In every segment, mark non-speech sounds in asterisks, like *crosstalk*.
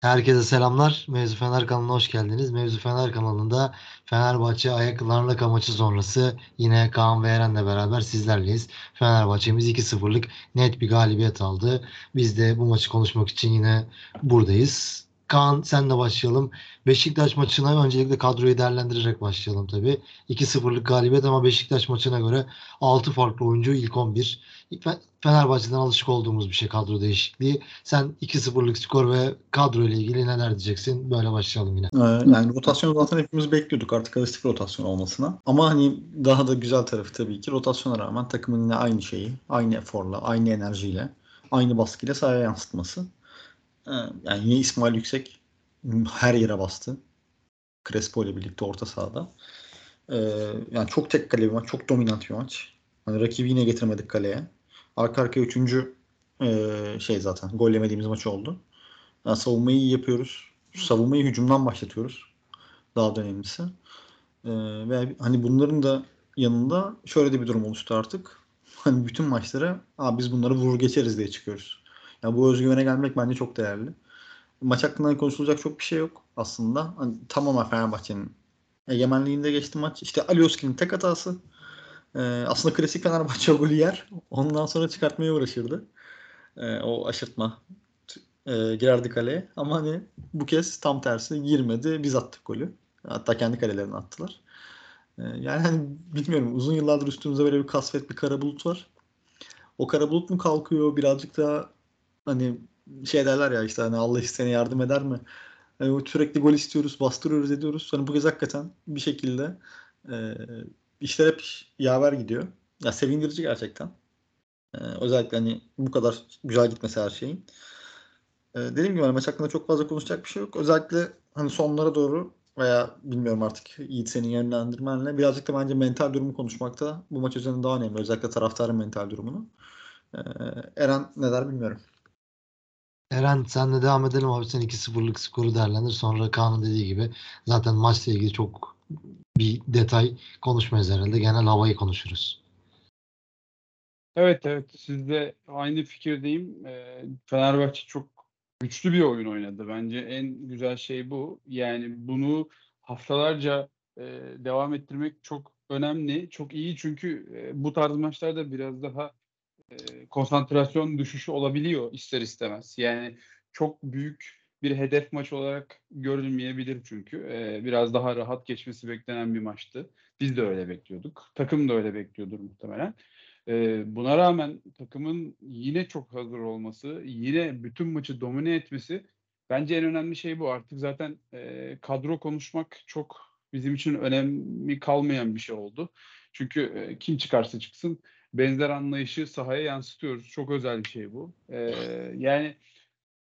Herkese selamlar. Mevzu Fener kanalına hoş geldiniz. Mevzu Fener kanalında Fenerbahçe ayak Larnaka maçı sonrası yine Kaan ve Eren'le beraber sizlerleyiz. Fenerbahçe'miz 2-0'lık net bir galibiyet aldı. Biz de bu maçı konuşmak için yine buradayız. Kaan senle başlayalım. Beşiktaş maçına öncelikle kadroyu değerlendirerek başlayalım tabii. 2-0'lık galibiyet ama Beşiktaş maçına göre 6 farklı oyuncu ilk 11. Fenerbahçe'den alışık olduğumuz bir şey kadro değişikliği. Sen 2-0'lık skor ve kadro ile ilgili neler diyeceksin? Böyle başlayalım yine. Ee, yani rotasyon zaten hepimiz bekliyorduk artık alıştık rotasyon olmasına. Ama hani daha da güzel tarafı tabii ki rotasyona rağmen takımın yine aynı şeyi, aynı eforla, aynı enerjiyle, aynı baskıyla sahaya yansıtması. Ee, yani yine İsmail Yüksek her yere bastı. Crespo ile birlikte orta sahada. Ee, yani çok tek kale bir maç, çok dominant bir maç. Hani rakibi yine getirmedik kaleye. Arka arkaya üçüncü e, şey zaten gol yemediğimiz maç oldu. Yani savunmayı iyi yapıyoruz. Savunmayı hücumdan başlatıyoruz. Daha da önemlisi. E, ve hani bunların da yanında şöyle de bir durum oluştu artık. Hani bütün maçlara biz bunları vurur geçeriz diye çıkıyoruz. Yani bu özgüvene gelmek bence çok değerli. Maç hakkında konuşulacak çok bir şey yok aslında. Hani, tamamen Fenerbahçe'nin egemenliğinde geçti maç. İşte Alioski'nin tek hatası. Ee, aslında klasik Fenerbahçe golü yer. Ondan sonra çıkartmaya uğraşırdı. Ee, o aşırtma e, girerdi kaleye. Ama hani bu kez tam tersi girmedi. Biz attık golü. Hatta kendi kalelerine attılar. Ee, yani hani bilmiyorum uzun yıllardır üstümüzde böyle bir kasvet bir kara bulut var. O kara bulut mu kalkıyor birazcık daha hani şey derler ya işte hani Allah isteyene yardım eder mi? Yani sürekli gol istiyoruz, bastırıyoruz, ediyoruz. Hani bu kez hakikaten bir şekilde e, işler hep yaver gidiyor. Ya sevindirici gerçekten. Ee, özellikle hani bu kadar güzel gitmesi her şeyin. Ee, dediğim gibi hani maç hakkında çok fazla konuşacak bir şey yok. Özellikle hani sonlara doğru veya bilmiyorum artık Yiğit senin yönlendirmenle birazcık da bence mental durumu konuşmakta bu maç üzerinde daha önemli. Özellikle taraftarın mental durumunu. Ee, Eren ne der bilmiyorum. Eren senle devam edelim abi. Sen 2-0'lık skoru değerlendir. Sonra Kaan'ın dediği gibi zaten maçla ilgili çok bir detay konuşmayız herhalde. Genel havayı konuşuruz. Evet evet sizde aynı fikirdeyim. Ee, Fenerbahçe çok güçlü bir oyun oynadı. Bence en güzel şey bu. Yani bunu haftalarca e, devam ettirmek çok önemli. Çok iyi çünkü e, bu tarz maçlarda biraz daha e, konsantrasyon düşüşü olabiliyor ister istemez. Yani çok büyük bir hedef maç olarak görülmeyebilir çünkü. Ee, biraz daha rahat geçmesi beklenen bir maçtı. Biz de öyle bekliyorduk. Takım da öyle bekliyordur muhtemelen. Ee, buna rağmen takımın yine çok hazır olması, yine bütün maçı domine etmesi bence en önemli şey bu. Artık zaten e, kadro konuşmak çok bizim için önemli kalmayan bir şey oldu. Çünkü e, kim çıkarsa çıksın benzer anlayışı sahaya yansıtıyoruz. Çok özel bir şey bu. Ee, yani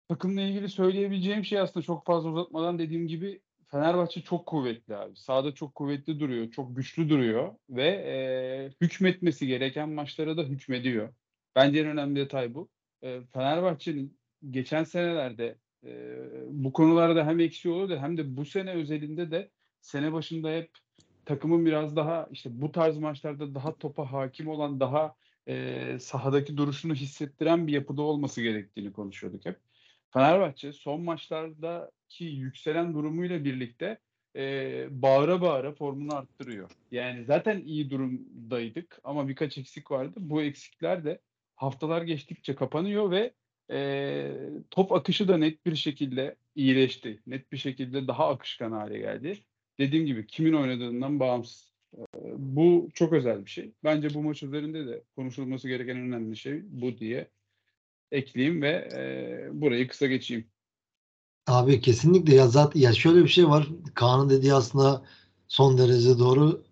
takımla ilgili söyleyebileceğim şey aslında çok fazla uzatmadan dediğim gibi Fenerbahçe çok kuvvetli abi. Sahada çok kuvvetli duruyor, çok güçlü duruyor ve e, hükmetmesi gereken maçlara da hükmediyor. Bence en önemli detay bu. E, Fenerbahçe'nin geçen senelerde e, bu konularda hem eksiği oluyordu hem de bu sene özelinde de sene başında hep takımın biraz daha işte bu tarz maçlarda daha topa hakim olan, daha e, sahadaki duruşunu hissettiren bir yapıda olması gerektiğini konuşuyorduk hep. Fenerbahçe son maçlardaki yükselen durumuyla birlikte e, bağıra bağıra formunu arttırıyor. Yani zaten iyi durumdaydık ama birkaç eksik vardı. Bu eksikler de haftalar geçtikçe kapanıyor ve e, top akışı da net bir şekilde iyileşti. Net bir şekilde daha akışkan hale geldi. Dediğim gibi kimin oynadığından bağımsız. E, bu çok özel bir şey. Bence bu maç üzerinde de konuşulması gereken önemli şey bu diye ekleyeyim ve e, burayı kısa geçeyim. Abi kesinlikle ya zaten ya şöyle bir şey var. Kaan'ın dediği aslında son derece doğru.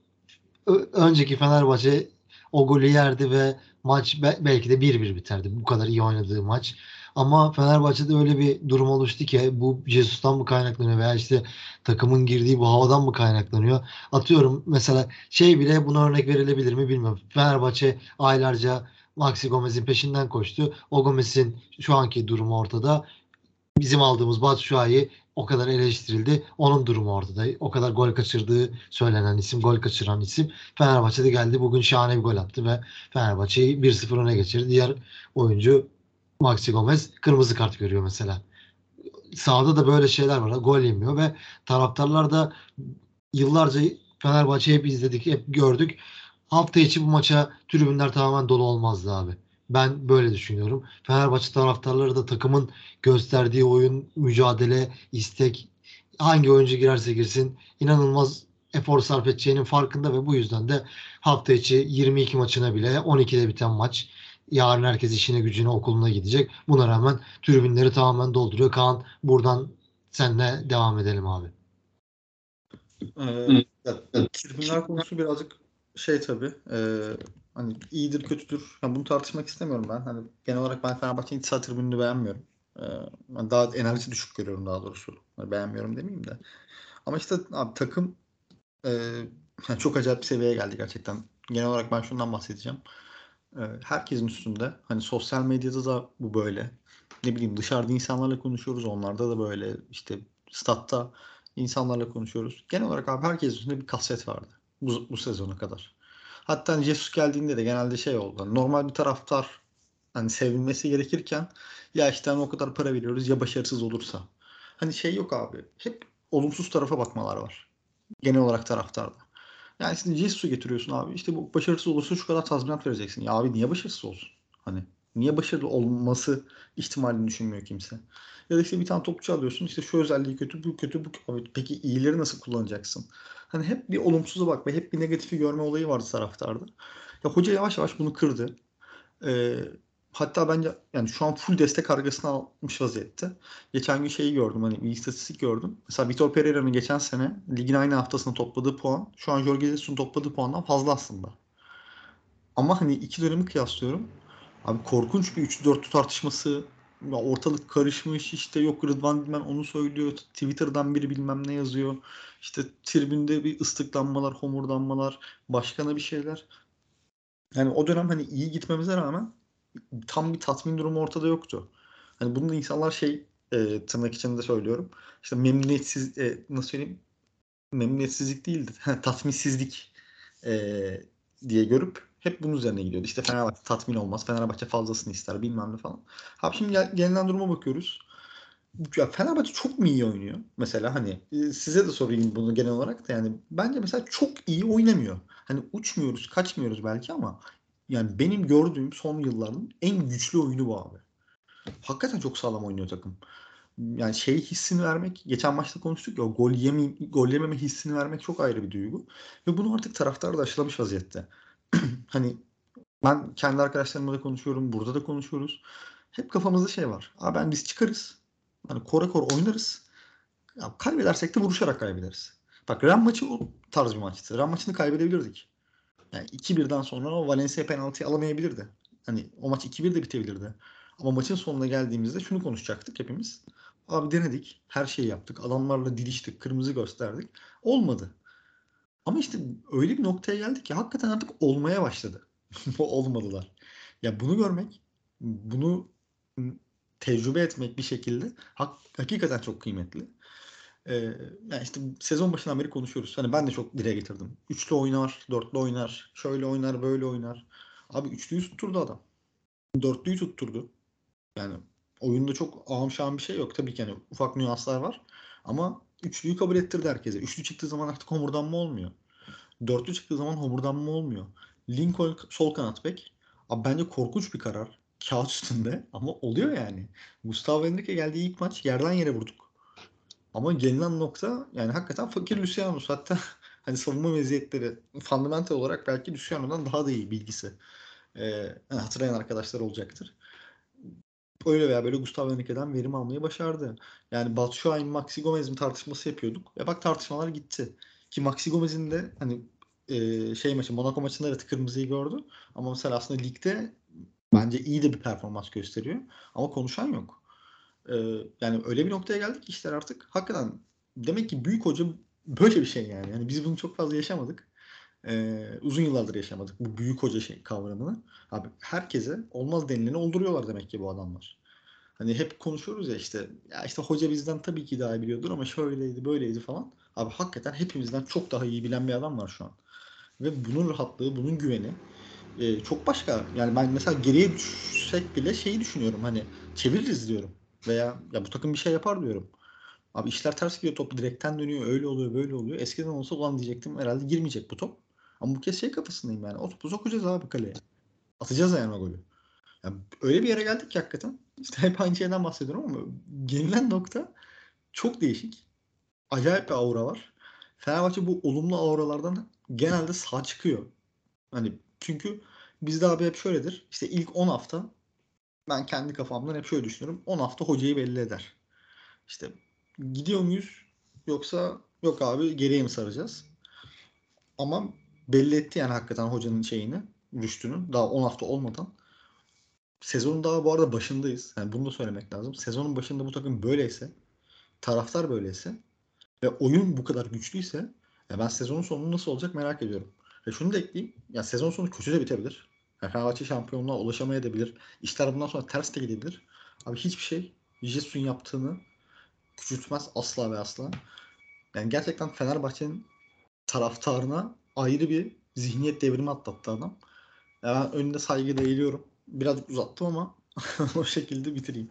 Ö- önceki Fenerbahçe o golü yerdi ve maç be- belki de 1-1 biterdi. Bu kadar iyi oynadığı maç. Ama Fenerbahçe'de öyle bir durum oluştu ki bu Jesus'tan mı kaynaklanıyor veya işte takımın girdiği bu havadan mı kaynaklanıyor? Atıyorum mesela şey bile buna örnek verilebilir mi bilmiyorum. Fenerbahçe aylarca Maxi Gomez'in peşinden koştu. O Gomez'in şu anki durumu ortada. Bizim aldığımız Batu Şua'yı o kadar eleştirildi. Onun durumu ortada. O kadar gol kaçırdığı söylenen isim, gol kaçıran isim. Fenerbahçe'de geldi. Bugün şahane bir gol attı ve Fenerbahçe'yi 1-0 öne geçirdi. Diğer oyuncu Maxi Gomez kırmızı kart görüyor mesela. sahada da böyle şeyler var. Gol yemiyor ve taraftarlar da yıllarca Fenerbahçe'yi hep izledik, hep gördük. Hafta içi bu maça tribünler tamamen dolu olmazdı abi. Ben böyle düşünüyorum. Fenerbahçe taraftarları da takımın gösterdiği oyun, mücadele, istek hangi oyuncu girerse girsin inanılmaz efor sarf edeceğinin farkında ve bu yüzden de hafta içi 22 maçına bile 12'de biten maç. Yarın herkes işine gücüne okuluna gidecek. Buna rağmen tribünleri tamamen dolduruyor. Kaan buradan seninle devam edelim abi. Ee, tribünler konusu birazcık şey tabii. E, hani iyidir kötüdür. Yani bunu tartışmak istemiyorum ben. Hani genel olarak ben Fenerbahçe'nin saha tribününü beğenmiyorum. Ee, daha enerjisi düşük görüyorum daha doğrusu. Yani beğenmiyorum demeyeyim de. Ama işte abi takım e, yani çok acayip bir seviyeye geldi gerçekten. Genel olarak ben şundan bahsedeceğim. E, herkesin üstünde. Hani sosyal medyada da bu böyle. Ne bileyim dışarıda insanlarla konuşuyoruz. Onlarda da böyle. işte statta insanlarla konuşuyoruz. Genel olarak abi herkesin üstünde bir kaset vardı. Bu, bu sezona kadar. Hatta hani Jesus geldiğinde de genelde şey oldu. Hani normal bir taraftar hani sevilmesi gerekirken ya işte hani o kadar para veriyoruz ya başarısız olursa. Hani şey yok abi. Hep olumsuz tarafa bakmalar var. Genel olarak taraftarda. Yani şimdi Jesus'u getiriyorsun abi. İşte bu başarısız olursa şu kadar tazminat vereceksin. Ya abi niye başarısız olsun? Hani niye başarılı olması ihtimalini düşünmüyor kimse. Ya da işte bir tane topçu alıyorsun. İşte şu özelliği kötü, bu kötü, bu abi Peki iyileri nasıl kullanacaksın? Hani hep bir olumsuza bakma, hep bir negatifi görme olayı vardı taraftarda. Ya hoca yavaş yavaş bunu kırdı. Ee, hatta bence yani şu an full destek argasına almış vaziyette. Geçen gün şeyi gördüm hani bir istatistik gördüm. Mesela Vitor Pereira'nın geçen sene ligin aynı haftasında topladığı puan şu an Jorge Jesus'un topladığı puandan fazla aslında. Ama hani iki dönemi kıyaslıyorum. Abi korkunç bir 3-4 tartışması ortalık karışmış işte yok Rıdvan Dilmen onu söylüyor. Twitter'dan biri bilmem ne yazıyor. İşte tribünde bir ıslıklanmalar, homurdanmalar, başkana bir şeyler. Yani o dönem hani iyi gitmemize rağmen tam bir tatmin durumu ortada yoktu. Hani bunu da insanlar şey e, tırnak içinde söylüyorum. İşte memnuniyetsiz e, nasıl söyleyeyim? Memnuniyetsizlik değildi. *laughs* Tatminsizlik e, diye görüp hep bunun üzerine gidiyordu. İşte Fenerbahçe tatmin olmaz. Fenerbahçe fazlasını ister bilmem ne falan. Abi şimdi gel, gelinen duruma bakıyoruz. Ya Fenerbahçe çok mu iyi oynuyor? Mesela hani e, size de sorayım bunu genel olarak da yani bence mesela çok iyi oynamıyor. Hani uçmuyoruz, kaçmıyoruz belki ama yani benim gördüğüm son yılların en güçlü oyunu bu abi. Hakikaten çok sağlam oynuyor takım. Yani şey hissini vermek, geçen maçta konuştuk ya gol, yeme, gol yememe hissini vermek çok ayrı bir duygu. Ve bunu artık taraftar da aşılamış vaziyette. *clears throat* hani ben kendi arkadaşlarımla da konuşuyorum, burada da konuşuyoruz. Hep kafamızda şey var. Abi ben biz çıkarız. Hani kora kora oynarız. Ya kaybedersek de vuruşarak kaybederiz. Bak Ren maçı o tarz bir maçtı. Ren maçını kaybedebilirdik. Yani 2-1'den sonra o Valencia penaltıyı alamayabilirdi. Hani o maç 2-1 de bitebilirdi. Ama maçın sonuna geldiğimizde şunu konuşacaktık hepimiz. Abi denedik. Her şeyi yaptık. Adamlarla diliştik. Kırmızı gösterdik. Olmadı. Ama işte öyle bir noktaya geldik ki hakikaten artık olmaya başladı. *laughs* Olmadılar. Ya bunu görmek, bunu tecrübe etmek bir şekilde hak, hakikaten çok kıymetli. Ee, yani işte sezon başından beri konuşuyoruz. Hani ben de çok dile getirdim. Üçlü oynar, dörtlü oynar, şöyle oynar, böyle oynar. Abi üçlüyü tutturdu adam. Dörtlüyü tutturdu. Yani oyunda çok şahım bir şey yok. Tabii ki yani ufak nüanslar var. Ama üçlüyü kabul ettirdi herkese. Üçlü çıktığı zaman artık homurdanma olmuyor. Dörtlü çıktığı zaman homurdanma olmuyor. Lincoln sol kanat bek. Abi bence korkunç bir karar. Kağıt üstünde ama oluyor yani. Gustavo Henrique geldiği ilk maç yerden yere vurduk. Ama gelinen nokta yani hakikaten fakir Luciano'su. Hatta *laughs* hani savunma meziyetleri fundamental olarak belki Luciano'dan daha da iyi bilgisi. Ee, hatırlayan arkadaşlar olacaktır. Öyle veya böyle Gustavo Henrique'den verim almayı başardı. Yani Batshuayi, Maxi Gomez mi tartışması yapıyorduk. Ve bak tartışmalar gitti. Ki Maxi Gomez'in de hani e, şey maçı Monaco maçında evet kırmızıyı gördü. Ama mesela aslında ligde bence iyi de bir performans gösteriyor. Ama konuşan yok. E, yani öyle bir noktaya geldik ki işler artık hakikaten demek ki büyük hoca böyle bir şey yani. yani biz bunu çok fazla yaşamadık. E, uzun yıllardır yaşamadık bu büyük hoca şey kavramını. Abi herkese olmaz denileni olduruyorlar demek ki bu adamlar. Hani hep konuşuyoruz ya işte ya işte hoca bizden tabii ki daha iyi biliyordur ama şöyleydi böyleydi falan. Abi hakikaten hepimizden çok daha iyi bilen bir adam var şu an. Ve bunun rahatlığı, bunun güveni e, çok başka. Yani ben mesela geriye düşsek bile şeyi düşünüyorum hani çeviririz diyorum. Veya ya bu takım bir şey yapar diyorum. Abi işler ters gidiyor top direkten dönüyor öyle oluyor böyle oluyor. Eskiden olsa ulan diyecektim herhalde girmeyecek bu top. Ama bu kez şey kafasındayım yani. O topu sokacağız abi kaleye. Atacağız yani o golü. Yani öyle bir yere geldik ki hakikaten. *laughs* İşte hep aynı şeyden bahsediyorum ama gelinen nokta çok değişik. Acayip bir aura var. Fenerbahçe bu olumlu auralardan genelde sağ çıkıyor. Hani çünkü bizde abi hep şöyledir. İşte ilk 10 hafta ben kendi kafamdan hep şöyle düşünüyorum. 10 hafta hocayı belli eder. İşte gidiyor muyuz yoksa yok abi geriye mi saracağız? Ama belli etti yani hakikaten hocanın şeyini, rüştünü daha 10 hafta olmadan. Sezonun daha bu arada başındayız. Yani bunu da söylemek lazım. Sezonun başında bu takım böyleyse, taraftar böyleyse ve oyun bu kadar güçlüyse ya ben sezonun sonu nasıl olacak merak ediyorum. Ve şunu da ekleyeyim. Ya sezon sonu kötü de bitebilir. Fenerbahçe şampiyonluğa ulaşamayabilir. İşler bundan sonra ters de gidebilir. Abi hiçbir şey Jesus'un yaptığını küçültmez asla ve asla. Yani gerçekten Fenerbahçe'nin taraftarına ayrı bir zihniyet devrimi atlattı adam. Ya ben önünde saygıyla eğiliyorum. Birazcık uzattım ama *laughs* o şekilde bitireyim.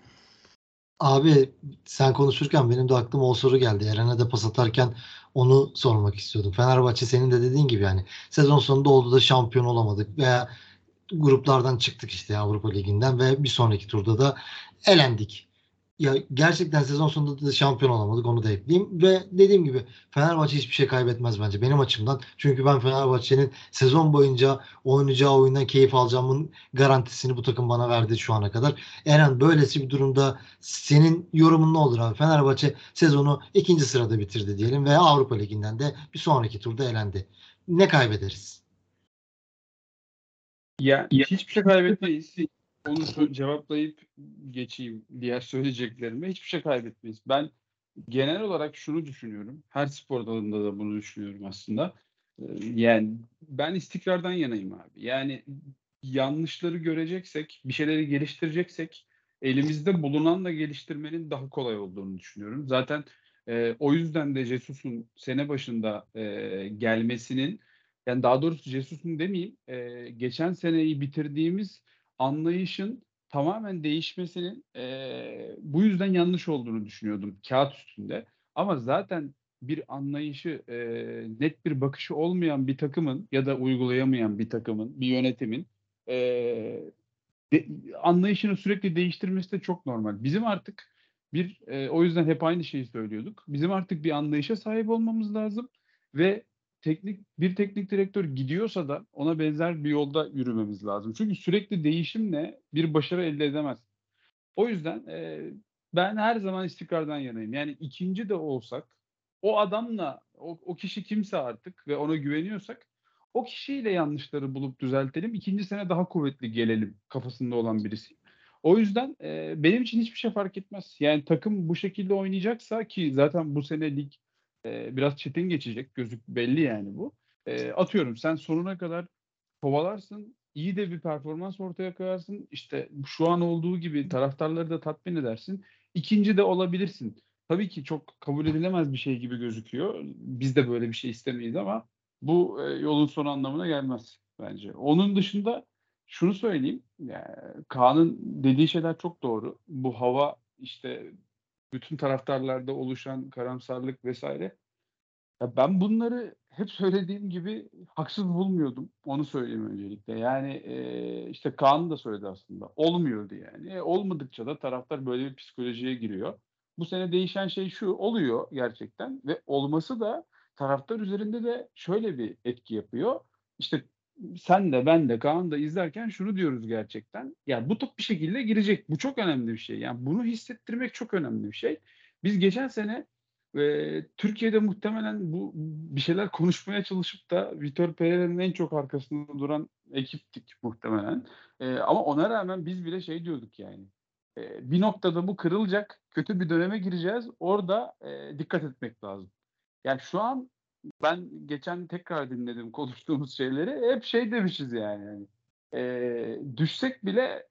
Abi sen konuşurken benim de aklıma o soru geldi. Eren'e de pas atarken onu sormak istiyordum. Fenerbahçe senin de dediğin gibi yani sezon sonunda oldu da şampiyon olamadık veya gruplardan çıktık işte Avrupa Ligi'nden ve bir sonraki turda da elendik ya gerçekten sezon sonunda da şampiyon olamadık onu da ekleyeyim. Ve dediğim gibi Fenerbahçe hiçbir şey kaybetmez bence benim açımdan. Çünkü ben Fenerbahçe'nin sezon boyunca oynayacağı oyundan keyif alacağımın garantisini bu takım bana verdi şu ana kadar. Eren böylesi bir durumda senin yorumun ne olur abi? Fenerbahçe sezonu ikinci sırada bitirdi diyelim ve Avrupa Ligi'nden de bir sonraki turda elendi. Ne kaybederiz? Ya hiçbir şey kaybetmeyiz *laughs* onu cevaplayıp geçeyim diğer söyleyeceklerime. Hiçbir şey kaybetmeyiz. Ben genel olarak şunu düşünüyorum. Her spor dalında da bunu düşünüyorum aslında. Ee, yani ben istikrardan yanayım abi. Yani yanlışları göreceksek, bir şeyleri geliştireceksek elimizde bulunanla geliştirmenin daha kolay olduğunu düşünüyorum. Zaten e, o yüzden de Jesus'un sene başında e, gelmesinin yani daha doğrusu Jesus'un demeyeyim e, geçen seneyi bitirdiğimiz anlayışın tamamen değişmesinin e, bu yüzden yanlış olduğunu düşünüyordum kağıt üstünde. Ama zaten bir anlayışı, e, net bir bakışı olmayan bir takımın ya da uygulayamayan bir takımın, bir yönetimin e, de, anlayışını sürekli değiştirmesi de çok normal. Bizim artık bir, e, o yüzden hep aynı şeyi söylüyorduk. Bizim artık bir anlayışa sahip olmamız lazım ve teknik bir teknik direktör gidiyorsa da ona benzer bir yolda yürümemiz lazım. Çünkü sürekli değişimle bir başarı elde edemez. O yüzden e, ben her zaman istikrardan yanayım. Yani ikinci de olsak o adamla o, o kişi kimse artık ve ona güveniyorsak o kişiyle yanlışları bulup düzeltelim. İkinci sene daha kuvvetli gelelim kafasında olan birisi. O yüzden e, benim için hiçbir şey fark etmez. Yani takım bu şekilde oynayacaksa ki zaten bu sene lig biraz çetin geçecek. Gözük belli yani bu. E, atıyorum sen sonuna kadar kovalarsın. iyi de bir performans ortaya koyarsın. İşte şu an olduğu gibi taraftarları da tatmin edersin. İkinci de olabilirsin. Tabii ki çok kabul edilemez bir şey gibi gözüküyor. Biz de böyle bir şey istemeyiz ama bu e, yolun sonu anlamına gelmez bence. Onun dışında şunu söyleyeyim. Yani Kaan'ın dediği şeyler çok doğru. Bu hava işte bütün taraftarlarda oluşan karamsarlık vesaire. Ya ben bunları hep söylediğim gibi haksız bulmuyordum. Onu söyleyeyim öncelikle. Yani e, işte Kaan da söyledi aslında. Olmuyordu yani. E, olmadıkça da taraftar böyle bir psikolojiye giriyor. Bu sene değişen şey şu oluyor gerçekten ve olması da taraftar üzerinde de şöyle bir etki yapıyor. İşte sen de ben de Kaan da izlerken şunu diyoruz gerçekten. Ya bu top bir şekilde girecek. Bu çok önemli bir şey. Yani bunu hissettirmek çok önemli bir şey. Biz geçen sene e, Türkiye'de muhtemelen bu bir şeyler konuşmaya çalışıp da Vitor Pereira'nın en çok arkasında duran ekiptik muhtemelen. E, ama ona rağmen biz bile şey diyorduk yani. E, bir noktada bu kırılacak. Kötü bir döneme gireceğiz. Orada e, dikkat etmek lazım. Yani şu an ben geçen tekrar dinledim konuştuğumuz şeyleri. Hep şey demişiz yani. yani e, düşsek bile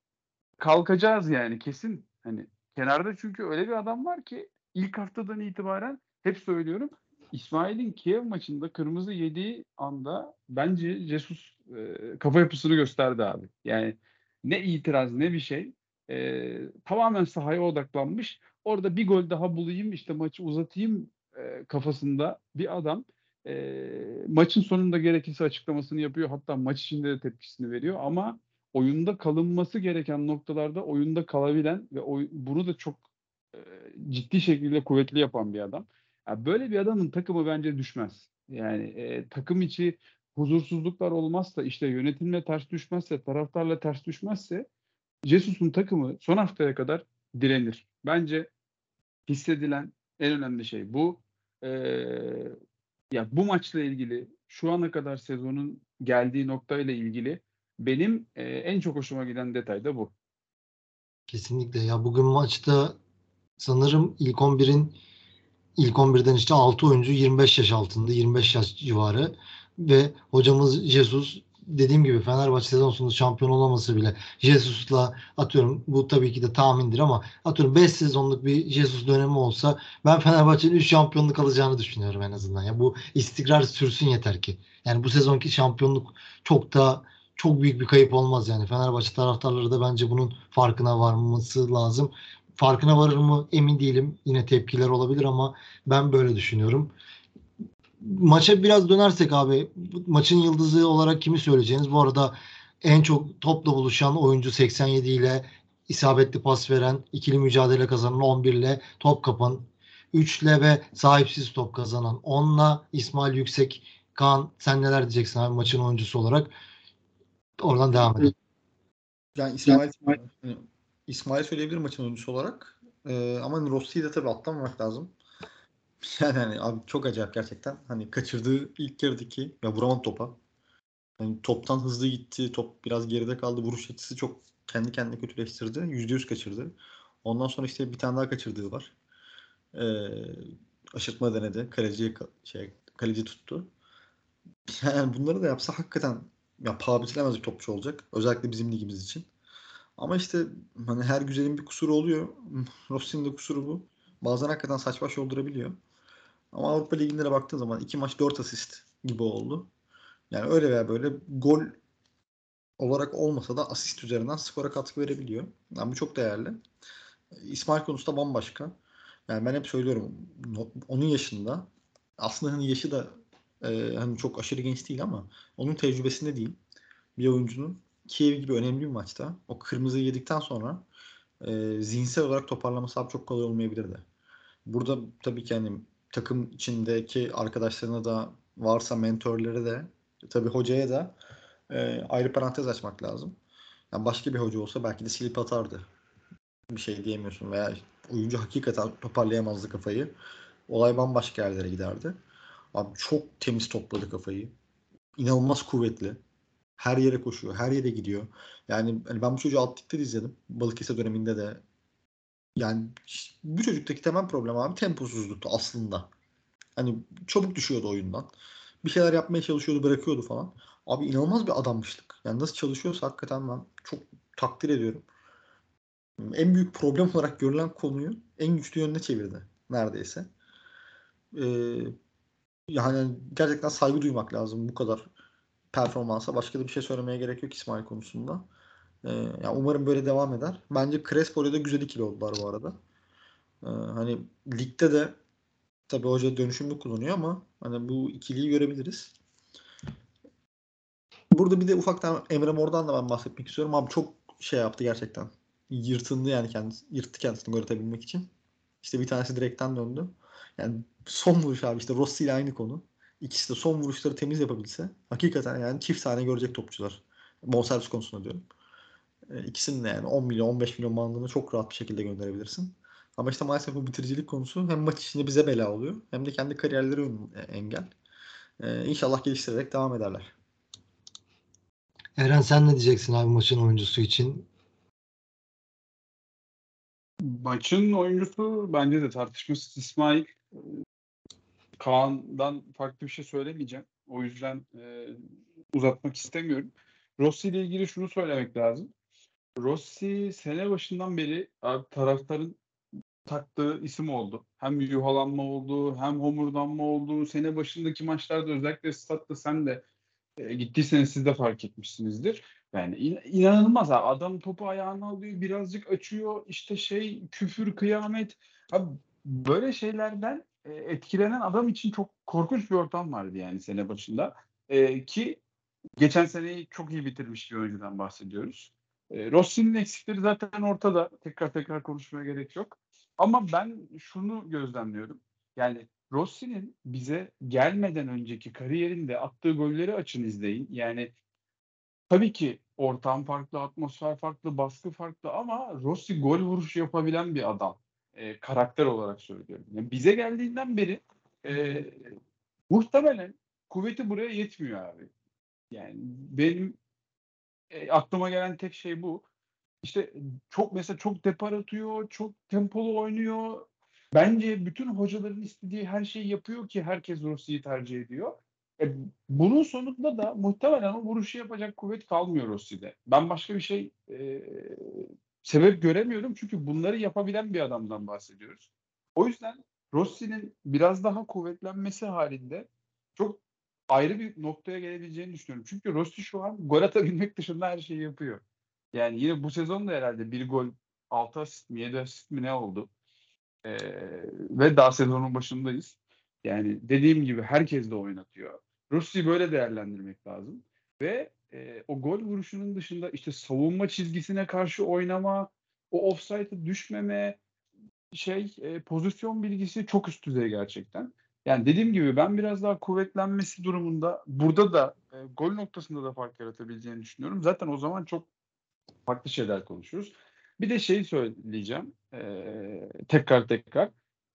kalkacağız yani kesin. Hani kenarda çünkü öyle bir adam var ki ilk haftadan itibaren hep söylüyorum. İsmail'in Kiev maçında kırmızı yediği anda bence Jesus e, kafa yapısını gösterdi abi. Yani ne itiraz ne bir şey. e, tamamen sahaya odaklanmış. Orada bir gol daha bulayım işte maçı uzatayım e, kafasında bir adam e, maçın sonunda gerekirse açıklamasını yapıyor. Hatta maç içinde de tepkisini veriyor ama oyunda kalınması gereken noktalarda oyunda kalabilen ve oy, bunu da çok e, ciddi şekilde kuvvetli yapan bir adam. Yani böyle bir adamın takımı bence düşmez. Yani e, takım içi huzursuzluklar olmazsa işte yönetimle ters düşmezse taraftarla ters düşmezse Jesus'un takımı son haftaya kadar direnir. Bence hissedilen en önemli şey bu. Ee, ya bu maçla ilgili şu ana kadar sezonun geldiği noktayla ilgili benim e, en çok hoşuma giden detay da bu. Kesinlikle ya bugün maçta sanırım ilk 11'in ilk 11'den işte 6 oyuncu 25 yaş altında 25 yaş civarı ve hocamız Jesus dediğim gibi Fenerbahçe sezon sonu şampiyon olaması bile Jesus'la atıyorum bu tabii ki de tahmindir ama atıyorum 5 sezonluk bir Jesus dönemi olsa ben Fenerbahçe'nin 3 şampiyonluk alacağını düşünüyorum en azından. Ya bu istikrar sürsün yeter ki. Yani bu sezonki şampiyonluk çok da çok büyük bir kayıp olmaz yani. Fenerbahçe taraftarları da bence bunun farkına varması lazım. Farkına varır mı emin değilim. Yine tepkiler olabilir ama ben böyle düşünüyorum maça biraz dönersek abi maçın yıldızı olarak kimi söyleyeceğiniz? Bu arada en çok topla buluşan oyuncu 87 ile isabetli pas veren, ikili mücadele kazanan 11 ile top kapan, 3 ile ve sahipsiz top kazanan 10 ile İsmail Yüksek. Kaan sen neler diyeceksin abi maçın oyuncusu olarak? Oradan devam edelim. Yani İsmail, İsmail, İsmail söyleyebilir maçın oyuncusu olarak. Ee, ama Rossi'yi de tabii atlamamak lazım. *laughs* Yani hani abi çok acayip gerçekten. Hani kaçırdığı ilk yarıdaki ya vuramadı topa. Yani toptan hızlı gitti. Top biraz geride kaldı. Vuruş açısı çok kendi kendine kötüleştirdi. %100 kaçırdı. Ondan sonra işte bir tane daha kaçırdığı var. Ee, aşırtma denedi. Kaleci şey kaleci tuttu. *laughs* Yani bunları da yapsa hakikaten ya paha biçilemez bir topçu olacak. Özellikle bizim ligimiz için. Ama işte hani her güzelin bir kusuru oluyor. *laughs* Rossi'nin de kusuru bu. Bazen hakikaten saç baş yoldurabiliyor. Ama Avrupa Ligi'nde baktığın zaman iki maç dört asist gibi oldu. Yani öyle veya böyle gol olarak olmasa da asist üzerinden skora katkı verebiliyor. Yani bu çok değerli. İsmail konusu da bambaşka. Yani ben hep söylüyorum onun yaşında aslında hani yaşı da e, hani çok aşırı genç değil ama onun tecrübesinde değil. Bir oyuncunun Kiev gibi önemli bir maçta o kırmızıyı yedikten sonra e, zihinsel olarak toparlaması abi çok kolay olmayabilirdi. Burada tabii ki hani takım içindeki arkadaşlarına da varsa mentörleri de tabii hocaya da e, ayrı parantez açmak lazım. Yani başka bir hoca olsa belki de silip atardı. Bir şey diyemiyorsun veya oyuncu hakikaten toparlayamazdı kafayı. Olay bambaşka yerlere giderdi. Abi çok temiz topladı kafayı. İnanılmaz kuvvetli. Her yere koşuyor, her yere gidiyor. Yani hani ben bu çocuğu alt izledim. Balıkesir döneminde de yani bu çocuktaki temel problem abi temposuzluktu aslında. Hani çabuk düşüyordu oyundan. Bir şeyler yapmaya çalışıyordu, bırakıyordu falan. Abi inanılmaz bir adammışlık. Yani nasıl çalışıyorsa hakikaten ben çok takdir ediyorum. En büyük problem *laughs* olarak görülen konuyu en güçlü yönüne çevirdi neredeyse. Ee, yani gerçekten saygı duymak lazım bu kadar performansa. Başka da bir şey söylemeye gerek yok İsmail konusunda. Ee, yani umarım böyle devam eder. Bence Crespo ile de güzel ikili oldular bu arada. Ee, hani ligde de tabii hoca dönüşümlü kullanıyor ama hani bu ikiliyi görebiliriz. Burada bir de ufaktan Emre Mor'dan da ben bahsetmek istiyorum. Abi çok şey yaptı gerçekten. Yırtındı yani kendisi. Yırttı kendisini gol atabilmek için. İşte bir tanesi direkten döndü. Yani son vuruş abi işte Rossi ile aynı konu. İkisi de son vuruşları temiz yapabilse hakikaten yani çift tane görecek topçular. Bonservis konusunda diyorum. E, ikisini de yani 10 milyon 15 milyon bandında çok rahat bir şekilde gönderebilirsin. Ama işte maalesef bu bitiricilik konusu hem maç içinde bize bela oluyor hem de kendi kariyerleri e, engel. Ee, inşallah geliştirerek devam ederler. Eren sen ne diyeceksin abi maçın oyuncusu için? Maçın oyuncusu bence de tartışmasız İsmail. Kaan'dan farklı bir şey söylemeyeceğim. O yüzden e, uzatmak istemiyorum. Rossi ile ilgili şunu söylemek lazım. Rossi sene başından beri abi taraftarın taktığı isim oldu. Hem yuhalanma oldu, hem homurdanma oldu. Sene başındaki maçlarda özellikle statta sen de e, gittiyseniz siz de fark etmişsinizdir. Yani in- inanılmaz abi. Adam topu ayağına alıyor, birazcık açıyor. işte şey küfür, kıyamet. Abi böyle şeylerden e, etkilenen adam için çok korkunç bir ortam vardı yani sene başında. E, ki geçen seneyi çok iyi bitirmiş bir oyuncudan bahsediyoruz. E, Rossi'nin eksikleri zaten ortada. Tekrar tekrar konuşmaya gerek yok. Ama ben şunu gözlemliyorum. Yani Rossi'nin bize gelmeden önceki kariyerinde attığı golleri açın izleyin. Yani tabii ki ortam farklı, atmosfer farklı, baskı farklı ama Rossi gol vuruşu yapabilen bir adam. E, karakter olarak söylüyorum. Yani bize geldiğinden beri e, muhtemelen kuvveti buraya yetmiyor abi. Yani benim e, aklıma gelen tek şey bu. İşte çok mesela çok depar atıyor, çok tempolu oynuyor. Bence bütün hocaların istediği her şeyi yapıyor ki herkes Rossi'yi tercih ediyor. E, bunun sonunda da muhtemelen o vuruşu yapacak kuvvet kalmıyor Rossi'de. Ben başka bir şey e, sebep göremiyorum çünkü bunları yapabilen bir adamdan bahsediyoruz. O yüzden Rossi'nin biraz daha kuvvetlenmesi halinde çok ayrı bir noktaya gelebileceğini düşünüyorum. Çünkü Rossi şu an gol atabilmek dışında her şeyi yapıyor. Yani yine bu sezon da herhalde bir gol 6 asist mi 7 asist mi ne oldu? Ee, ve daha sezonun başındayız. Yani dediğim gibi herkes de oynatıyor. Rossi'yi böyle değerlendirmek lazım. Ve e, o gol vuruşunun dışında işte savunma çizgisine karşı oynama, o offside'a düşmeme, şey e, pozisyon bilgisi çok üst düzey gerçekten. Yani dediğim gibi ben biraz daha kuvvetlenmesi durumunda burada da e, gol noktasında da fark yaratabileceğini düşünüyorum. Zaten o zaman çok farklı şeyler konuşuruz. Bir de şeyi söyleyeceğim e, tekrar tekrar.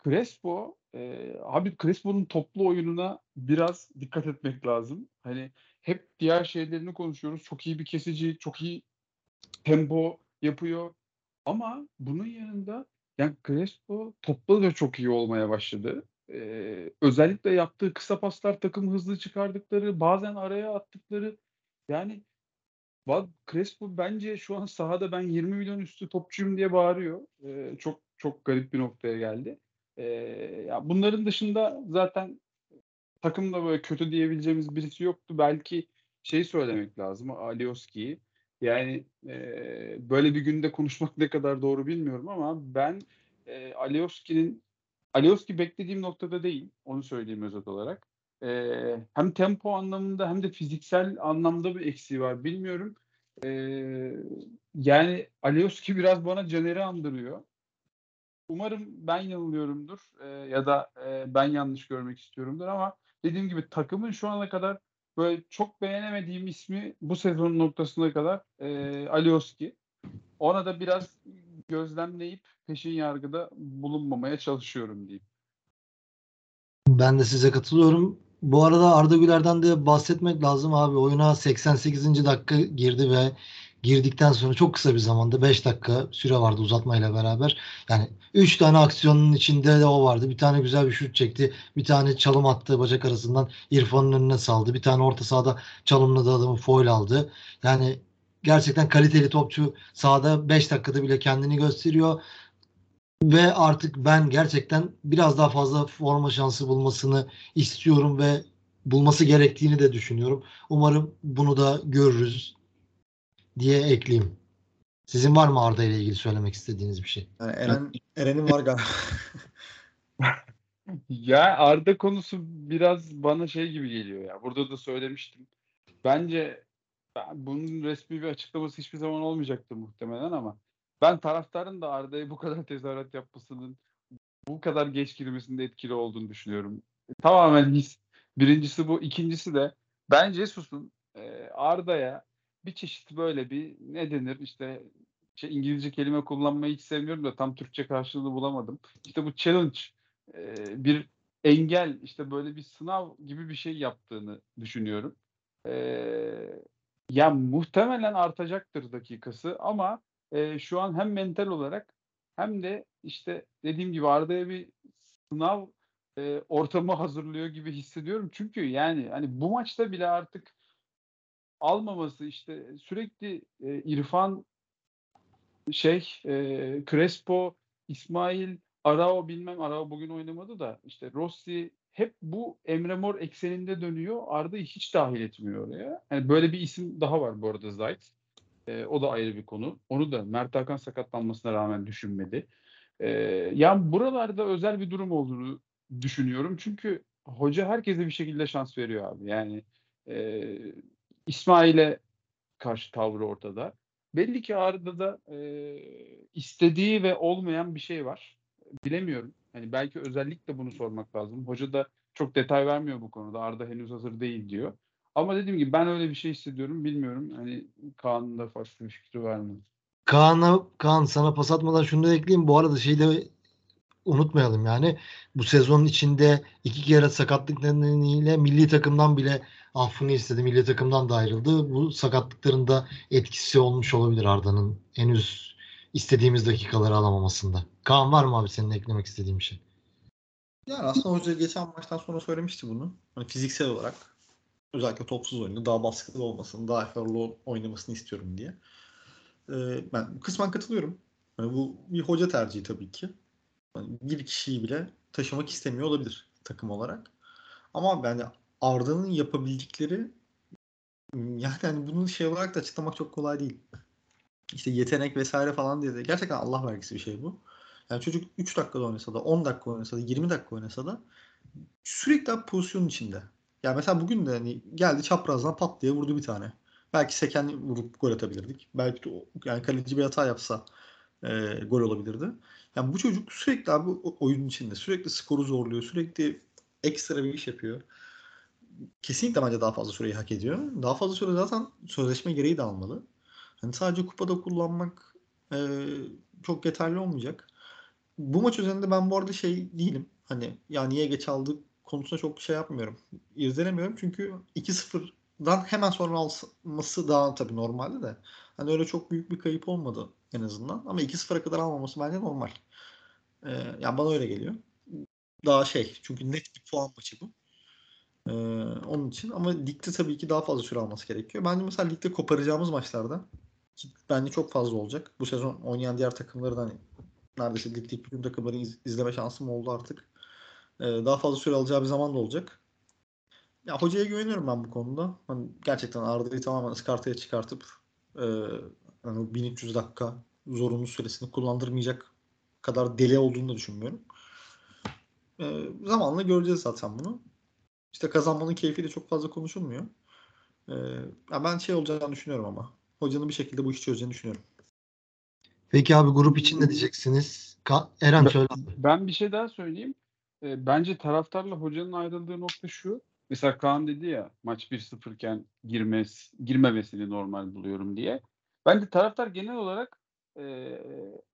Crespo e, abi Crespo'nun toplu oyununa biraz dikkat etmek lazım. Hani hep diğer şeylerini konuşuyoruz. Çok iyi bir kesici, çok iyi tempo yapıyor. Ama bunun yanında yani Crespo topla da çok iyi olmaya başladı. Ee, özellikle yaptığı kısa paslar, takım hızlı çıkardıkları, bazen araya attıkları yani Crespo bence şu an sahada ben 20 milyon üstü topçuyum diye bağırıyor. Ee, çok çok garip bir noktaya geldi. Ee, ya bunların dışında zaten takımda böyle kötü diyebileceğimiz birisi yoktu. Belki şey söylemek lazım Alioski'yi. Yani e, böyle bir günde konuşmak ne kadar doğru bilmiyorum ama ben e, Alioski'nin Alioski beklediğim noktada değil. Onu söyleyeyim özet olarak. Ee, hem tempo anlamında hem de fiziksel anlamda bir eksiği var. Bilmiyorum. Ee, yani Alioski *laughs* biraz bana Caner'i andırıyor. Umarım ben yanılıyorumdur e, ya da e, ben yanlış görmek istiyorumdur ama dediğim gibi takımın şu ana kadar böyle çok beğenemediğim ismi bu sezonun noktasına kadar e, Alioski. Ona da biraz gözlemleyip peşin yargıda bulunmamaya çalışıyorum diyeyim. Ben de size katılıyorum. Bu arada Arda Güler'den de bahsetmek lazım abi. Oyuna 88. dakika girdi ve girdikten sonra çok kısa bir zamanda 5 dakika süre vardı uzatmayla beraber. Yani 3 tane aksiyonun içinde de o vardı. Bir tane güzel bir şut çekti. Bir tane çalım attı bacak arasından İrfan'ın önüne saldı. Bir tane orta sahada çalımladı adamı foul aldı. Yani gerçekten kaliteli topçu sahada 5 dakikada bile kendini gösteriyor. Ve artık ben gerçekten biraz daha fazla forma şansı bulmasını istiyorum ve bulması gerektiğini de düşünüyorum. Umarım bunu da görürüz diye ekleyeyim. Sizin var mı Arda ile ilgili söylemek istediğiniz bir şey? Yani Eren, Eren'in var galiba. *laughs* Ya Arda konusu biraz bana şey gibi geliyor ya. Burada da söylemiştim. Bence bunun resmi bir açıklaması hiçbir zaman olmayacaktı muhtemelen ama ben taraftarın da Arda'ya bu kadar tezahürat yapmasının bu kadar geç girmesinde etkili olduğunu düşünüyorum. Tamamen his. Birincisi bu. ikincisi de ben Jesus'un e, Arda'ya bir çeşit böyle bir ne denir işte şey, İngilizce kelime kullanmayı hiç sevmiyorum da tam Türkçe karşılığını bulamadım. İşte bu challenge e, bir engel işte böyle bir sınav gibi bir şey yaptığını düşünüyorum. E, ya muhtemelen artacaktır dakikası ama e, şu an hem mental olarak hem de işte dediğim gibi Arda'ya bir sınav e, ortamı hazırlıyor gibi hissediyorum. Çünkü yani hani bu maçta bile artık almaması işte sürekli e, İrfan şey e, Crespo, İsmail, Arao bilmem Arao bugün oynamadı da işte Rossi hep bu Emre Mor ekseninde dönüyor. Arda'yı hiç dahil etmiyor oraya. Yani böyle bir isim daha var bu arada Zayt. E, o da ayrı bir konu. Onu da Mert Hakan sakatlanmasına rağmen düşünmedi. E, yani buralarda özel bir durum olduğunu düşünüyorum. Çünkü hoca herkese bir şekilde şans veriyor abi. Yani e, İsmail'e karşı tavrı ortada. Belli ki Ağrı'da da e, istediği ve olmayan bir şey var. Bilemiyorum. Hani belki özellikle bunu sormak lazım. Hoca da çok detay vermiyor bu konuda. Arda henüz hazır değil diyor. Ama dediğim gibi ben öyle bir şey hissediyorum. Bilmiyorum. Hani Kaan'ın da farklı bir fikri var mı? Kaan'a Kaan sana pas atmadan şunu da ekleyeyim. Bu arada şeyi de unutmayalım yani bu sezonun içinde iki kere sakatlık nedeniyle milli takımdan bile affını istedi. Milli takımdan da ayrıldı. Bu sakatlıkların da etkisi olmuş olabilir Arda'nın henüz istediğimiz dakikaları alamamasında. Kaan var mı abi senin eklemek istediğin bir şey? Yani aslında hoca geçen maçtan sonra söylemişti bunu. Hani fiziksel olarak özellikle topsuz oyunda daha baskılı olmasını, daha eforlu oynamasını istiyorum diye. Ee, ben kısmen katılıyorum. Yani bu bir hoca tercihi tabii ki. Yani bir kişiyi bile taşımak istemiyor olabilir takım olarak. Ama yani Arda'nın yapabildikleri yani hani bunu şey olarak da açıklamak çok kolay değil. İşte yetenek vesaire falan diye de gerçekten Allah vergisi bir şey bu. Yani çocuk 3 dakikada oynasa da 10 dakika oynasa da 20 dakika oynasa da sürekli pozisyonun içinde. Yani mesela bugün de hani geldi çaprazdan pat diye vurdu bir tane. Belki seken vurup gol atabilirdik. Belki de yani kaleci bir hata yapsa e, gol olabilirdi. Yani bu çocuk sürekli abi oyunun içinde. Sürekli skoru zorluyor. Sürekli ekstra bir iş yapıyor. Kesinlikle bence daha fazla süreyi hak ediyor. Daha fazla süre zaten sözleşme gereği de almalı. Hani sadece kupada kullanmak e, çok yeterli olmayacak. Bu maç üzerinde ben bu arada şey değilim. Hani ya niye geç aldık konusunda çok şey yapmıyorum. İrdelemiyorum çünkü 2-0'dan hemen sonra alması daha tabii normalde de. Hani öyle çok büyük bir kayıp olmadı en azından. Ama 2-0'a kadar almaması bence normal. Ee, yani bana öyle geliyor. Daha şey çünkü net bir puan maçı bu. Ee, onun için ama ligde tabii ki daha fazla süre alması gerekiyor. Bence mesela ligde koparacağımız maçlarda bence çok fazla olacak. Bu sezon oynayan diğer takımları da hani neredeyse ligdeki bütün takımları iz, izleme şansım oldu artık. Ee, daha fazla süre alacağı bir zaman da olacak. Ya hocaya güveniyorum ben bu konuda. Hani gerçekten Arda'yı tamamen ıskartaya çıkartıp e, yani 1300 dakika zorunlu süresini kullandırmayacak kadar deli olduğunu da düşünmüyorum. E, zamanla göreceğiz zaten bunu. İşte kazanmanın keyfi de çok fazla konuşulmuyor. E, ben şey olacağını düşünüyorum ama. Hocanın bir şekilde bu işi çözeceğini düşünüyorum. Peki abi grup için ne diyeceksiniz? Ka- Eren söyle. Ben bir şey daha söyleyeyim. E, bence taraftarla hocanın ayrıldığı nokta şu. Mesela Kaan dedi ya maç 1-0 iken girmez, girmemesini normal buluyorum diye. Bence taraftar genel olarak e,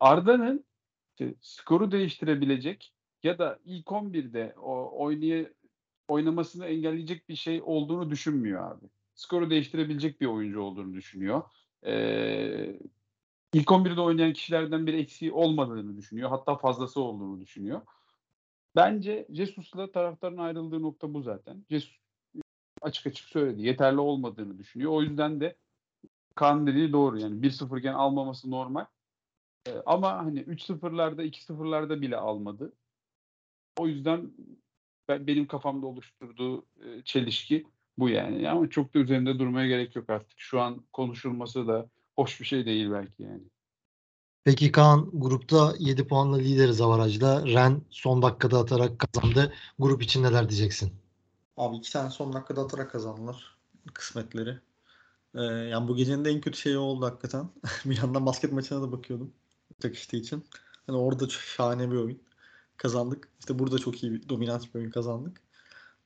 Arda'nın işte, skoru değiştirebilecek ya da ilk 11'de o oynaya, oynamasını engelleyecek bir şey olduğunu düşünmüyor abi. Skoru değiştirebilecek bir oyuncu olduğunu düşünüyor. Ee, ilk 11'de oynayan kişilerden bir eksiği olmadığını düşünüyor. Hatta fazlası olduğunu düşünüyor. Bence Jesus'la taraftarın ayrıldığı nokta bu zaten. Jesus açık açık söyledi. Yeterli olmadığını düşünüyor. O yüzden de Kaan dediği doğru. Yani 1-0 iken almaması normal. Ee, ama hani 3-0'larda 2-0'larda bile almadı. O yüzden ben, benim kafamda oluşturduğu e, çelişki bu yani. Ama çok da üzerinde durmaya gerek yok artık. Şu an konuşulması da hoş bir şey değil belki yani. Peki Kaan grupta 7 puanla lideriz avarajda. Ren son dakikada atarak kazandı. Grup için neler diyeceksin? Abi iki tane son dakikada atarak kazandılar kısmetleri. Ee, yani bu gecenin de en kötü şeyi oldu hakikaten. *laughs* bir yandan basket maçına da bakıyordum. Çakıştığı için. Hani orada şahane bir oyun. Kazandık. İşte burada çok iyi bir dominant bir oyun kazandık.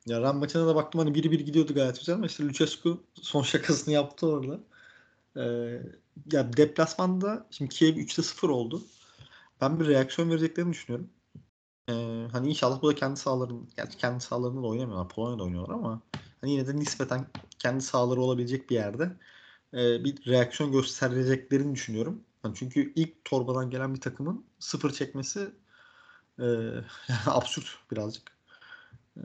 Ya Ren maçına da baktım hani biri bir gidiyordu gayet güzel ama işte Lucescu son şakasını yaptı orada. Ee, ya deplasmanda şimdi Kiev 3'te 0 oldu. Ben bir reaksiyon vereceklerini düşünüyorum. Ee, hani inşallah bu da kendi sahalarında, gerçi kendi sahalarında da oynamıyorlar. Polonya'da oynuyorlar ama hani yine de nispeten kendi sahaları olabilecek bir yerde e, bir reaksiyon göstereceklerini düşünüyorum. Yani çünkü ilk torbadan gelen bir takımın sıfır çekmesi e, *laughs* absürt birazcık. E,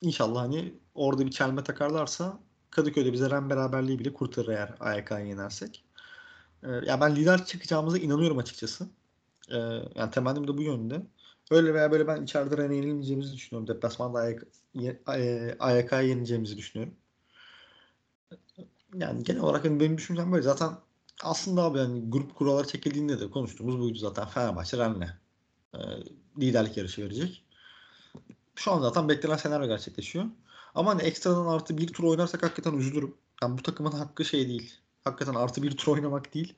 İnşallah hani orada bir çelme takarlarsa Kadıköy'de bize Ren beraberliği bile kurtarır eğer AYK'yı yenersek. Ee, yani ben lider çıkacağımıza inanıyorum açıkçası. Ee, yani temennim de bu yönde. Öyle veya böyle ben içeride Ren'e yenilmeyeceğimizi düşünüyorum. Deplasmanda AYK'yı yeneceğimizi düşünüyorum. yani genel olarak hani benim düşüncem böyle. Zaten aslında abi yani grup kuralları çekildiğinde de konuştuğumuz buydu zaten. Fenerbahçe Rennes e, liderlik yarışı verecek. Şu an zaten beklenen senaryo gerçekleşiyor. Ama hani ekstradan artı bir tur oynarsak hakikaten üzülürüm. Yani bu takımın hakkı şey değil. Hakikaten artı bir tur oynamak değil.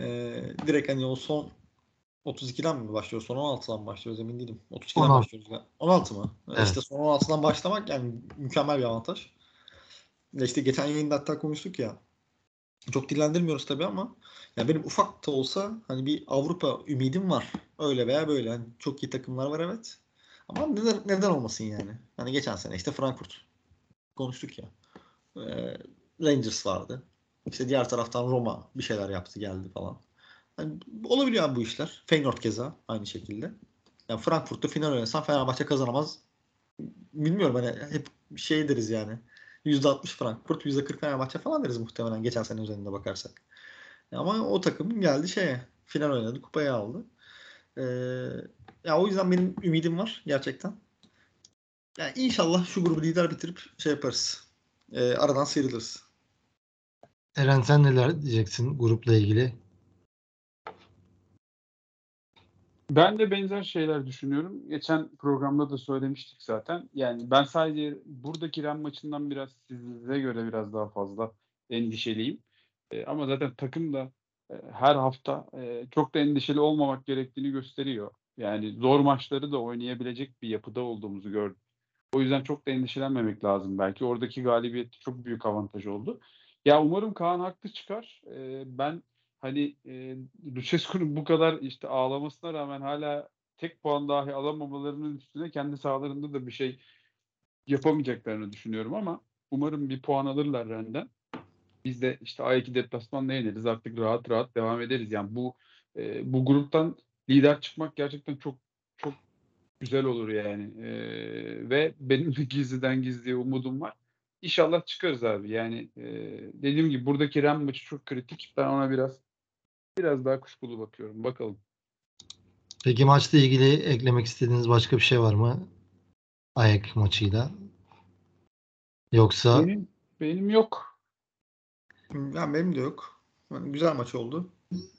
Ee, direkt hani o son 32'den mi başlıyor? Son 16'dan mı başlıyoruz emin değilim. 32'den 16. başlıyoruz. galiba. 16 mı? Evet. İşte son 16'dan başlamak yani mükemmel bir avantaj. İşte geçen yayında hatta konuştuk ya. Çok dillendirmiyoruz tabii ama ya benim ufak da olsa hani bir Avrupa ümidim var. Öyle veya böyle. Hani çok iyi takımlar var evet. Ama neden, neden olmasın yani? Hani geçen sene işte Frankfurt konuştuk ya. Ee, Rangers vardı. İşte diğer taraftan Roma bir şeyler yaptı geldi falan. Hani olabiliyor abi bu işler. Feyenoord keza aynı şekilde. Yani Frankfurt'ta final oynasan Fenerbahçe kazanamaz. Bilmiyorum hani hep şey deriz yani. %60 Frankfurt, %40 Fenerbahçe falan deriz muhtemelen geçen sene üzerinde bakarsak. Ama o takım geldi şeye final oynadı, kupayı aldı. Ee, ya o yüzden benim ümidim var gerçekten. Yani inşallah şu grubu lider bitirip şey yaparız. Ee, aradan sıyrılırız. Eren sen neler diyeceksin grupla ilgili? Ben de benzer şeyler düşünüyorum. Geçen programda da söylemiştik zaten. Yani ben sadece buradaki Ren maçından biraz size göre biraz daha fazla endişeliyim. E, ama zaten takım da e, her hafta e, çok da endişeli olmamak gerektiğini gösteriyor. Yani zor maçları da oynayabilecek bir yapıda olduğumuzu gördüm. O yüzden çok da endişelenmemek lazım belki. Oradaki galibiyet çok büyük avantaj oldu. Ya umarım Kaan haklı çıkar. E, ben hani e, Lucescu'nun bu kadar işte ağlamasına rağmen hala tek puan dahi alamamalarının üstüne kendi sahalarında da bir şey yapamayacaklarını düşünüyorum ama umarım bir puan alırlar Ren'den. Biz de işte A2 deplasmanla yeneriz. Artık rahat rahat devam ederiz. Yani bu e, bu gruptan lider çıkmak gerçekten çok çok güzel olur yani. E, ve benim de gizliden gizliye umudum var. İnşallah çıkarız abi. Yani e, dediğim gibi buradaki Ren maçı çok kritik. Ben ona biraz biraz daha kuşkulu bakıyorum. Bakalım. Peki maçla ilgili eklemek istediğiniz başka bir şey var mı? Ayak maçıyla. Yoksa Benim benim yok. Yani benim de yok. Yani güzel maç oldu.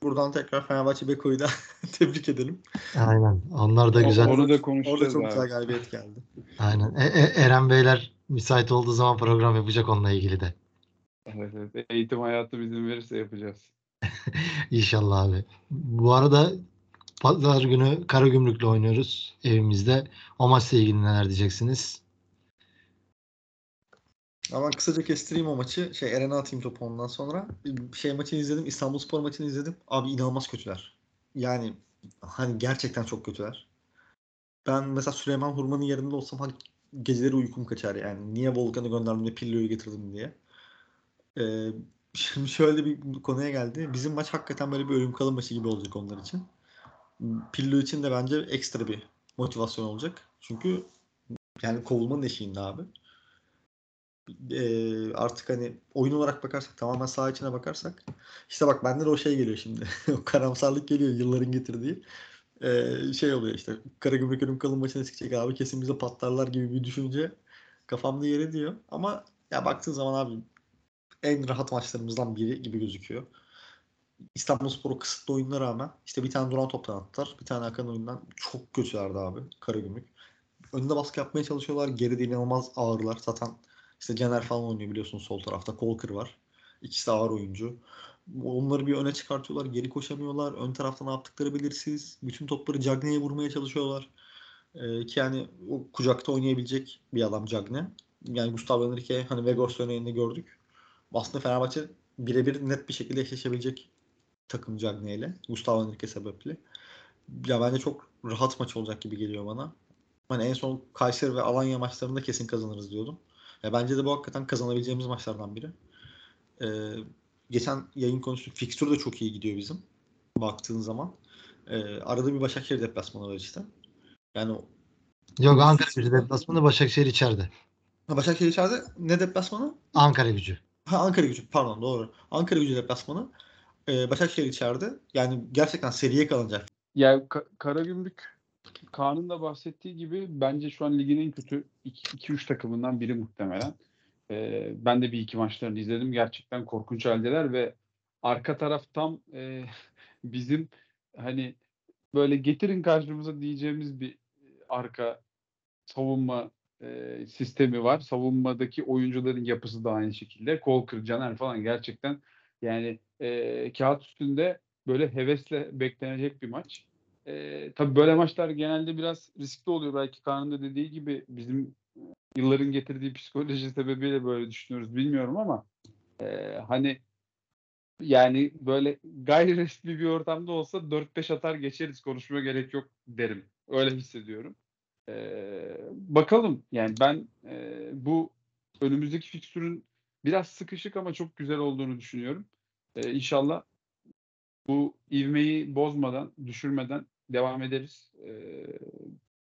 Buradan tekrar Fenerbahçe Beko'yu da *laughs* tebrik edelim. aynen. Onlar da güzel. Onu da Orada çok abi. güzel galibiyet geldi. Aynen. E- E- Eren Beyler müsait olduğu zaman program yapacak onunla ilgili de. Evet, evet. Eğitim hayatı izin verirse yapacağız. *laughs* İnşallah abi. Bu arada pazar günü Karagümrük'le oynuyoruz evimizde. O maçla ilgili neler diyeceksiniz? Ama kısaca kestireyim o maçı. Şey Eren'e atayım topu ondan sonra. Şey maçını izledim. İstanbulspor maçını izledim. Abi inanılmaz kötüler. Yani hani gerçekten çok kötüler. Ben mesela Süleyman Hurman'ın yerinde olsam hani geceleri uykum kaçar yani. Niye Volkan'ı gönderdim de Pillo'yu getirdim diye. Ee, *laughs* şimdi şöyle bir konuya geldi. Bizim maç hakikaten böyle bir ölüm kalım maçı gibi olacak onlar için. Pillo için de bence ekstra bir motivasyon olacak. Çünkü yani kovulmanın eşiğinde abi. Ee, artık hani oyun olarak bakarsak tamamen saha içine bakarsak işte bak bende de o şey geliyor şimdi. *laughs* o karamsarlık geliyor yılların getirdiği. Ee, şey oluyor işte Karagümrük ölüm kalım maçına çıkacak abi kesin bize patlarlar gibi bir düşünce kafamda yer ediyor. Ama ya baktığın zaman abi en rahat maçlarımızdan biri gibi gözüküyor. İstanbulspor'u kısıtlı oyununa rağmen işte bir tane duran toptan attılar. Bir tane akan oyundan çok kötülerdi abi Karagümrük. Önünde baskı yapmaya çalışıyorlar. Geride inanılmaz ağırlar. Zaten işte Caner falan oynuyor biliyorsun sol tarafta. Kolkır var. İkisi de ağır oyuncu. Onları bir öne çıkartıyorlar. Geri koşamıyorlar. Ön tarafta ne yaptıkları belirsiz. Bütün topları Cagne'ye vurmaya çalışıyorlar. Ee, ki yani o kucakta oynayabilecek bir adam Cagne. Yani Gustavo Henrique hani Vegors örneğinde gördük. Aslında Fenerbahçe birebir net bir şekilde eşleşebilecek takım Cagne ile. Gustavo Henrique sebeple. Ya bence çok rahat maç olacak gibi geliyor bana. Hani en son Kayseri ve Alanya maçlarında kesin kazanırız diyordum. Ya bence de bu hakikaten kazanabileceğimiz maçlardan biri. Ee, geçen yayın konuştuk. Fikstür de çok iyi gidiyor bizim. Baktığın zaman. Ee, arada bir Başakşehir deplasmanı var işte. Yani Yok Ankara gücü deplasmanı Başakşehir içeride. Ha, Başakşehir içeride ne deplasmanı? Ankara gücü. Ha Ankara gücü pardon doğru. Ankara gücü deplasmanı. Ee, Başakşehir içeride. Yani gerçekten seriye kalınacak. Ya Ka- Karagümrük Kaan'ın da bahsettiği gibi bence şu an ligin en kötü 2-3 takımından biri muhtemelen. Ee, ben de bir iki maçlarını izledim. Gerçekten korkunç haldeler ve arka taraf tam e, *laughs* bizim hani böyle getirin karşımıza diyeceğimiz bir arka savunma e, sistemi var. Savunmadaki oyuncuların yapısı da aynı şekilde. Kolkır, Caner falan gerçekten yani e, kağıt üstünde böyle hevesle beklenecek bir maç. E, tabii böyle maçlar genelde biraz riskli oluyor. Belki Kaan'ın da dediği gibi bizim yılların getirdiği psikoloji sebebiyle böyle düşünüyoruz bilmiyorum ama e, hani yani böyle gayri resmi bir ortamda olsa 4-5 atar geçeriz konuşmaya gerek yok derim. Öyle hissediyorum. Ee, bakalım yani ben e, bu önümüzdeki fikstürün biraz sıkışık ama çok güzel olduğunu düşünüyorum. Ee, inşallah bu ivmeyi bozmadan, düşürmeden devam ederiz. Ee,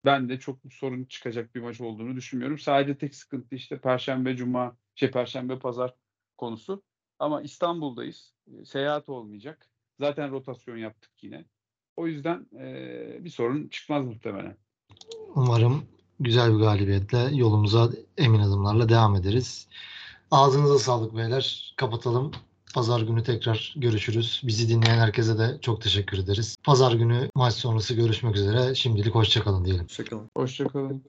ben de çok sorun çıkacak bir maç olduğunu düşünmüyorum. Sadece tek sıkıntı işte Perşembe, Cuma, şey Perşembe, Pazar konusu. Ama İstanbul'dayız. E, Seyahat olmayacak. Zaten rotasyon yaptık yine. O yüzden e, bir sorun çıkmaz muhtemelen. Umarım güzel bir galibiyetle yolumuza emin adımlarla devam ederiz. Ağzınıza sağlık beyler. Kapatalım. Pazar günü tekrar görüşürüz. Bizi dinleyen herkese de çok teşekkür ederiz. Pazar günü maç sonrası görüşmek üzere. Şimdilik hoşçakalın diyelim. Hoşçakalın. Hoşçakalın.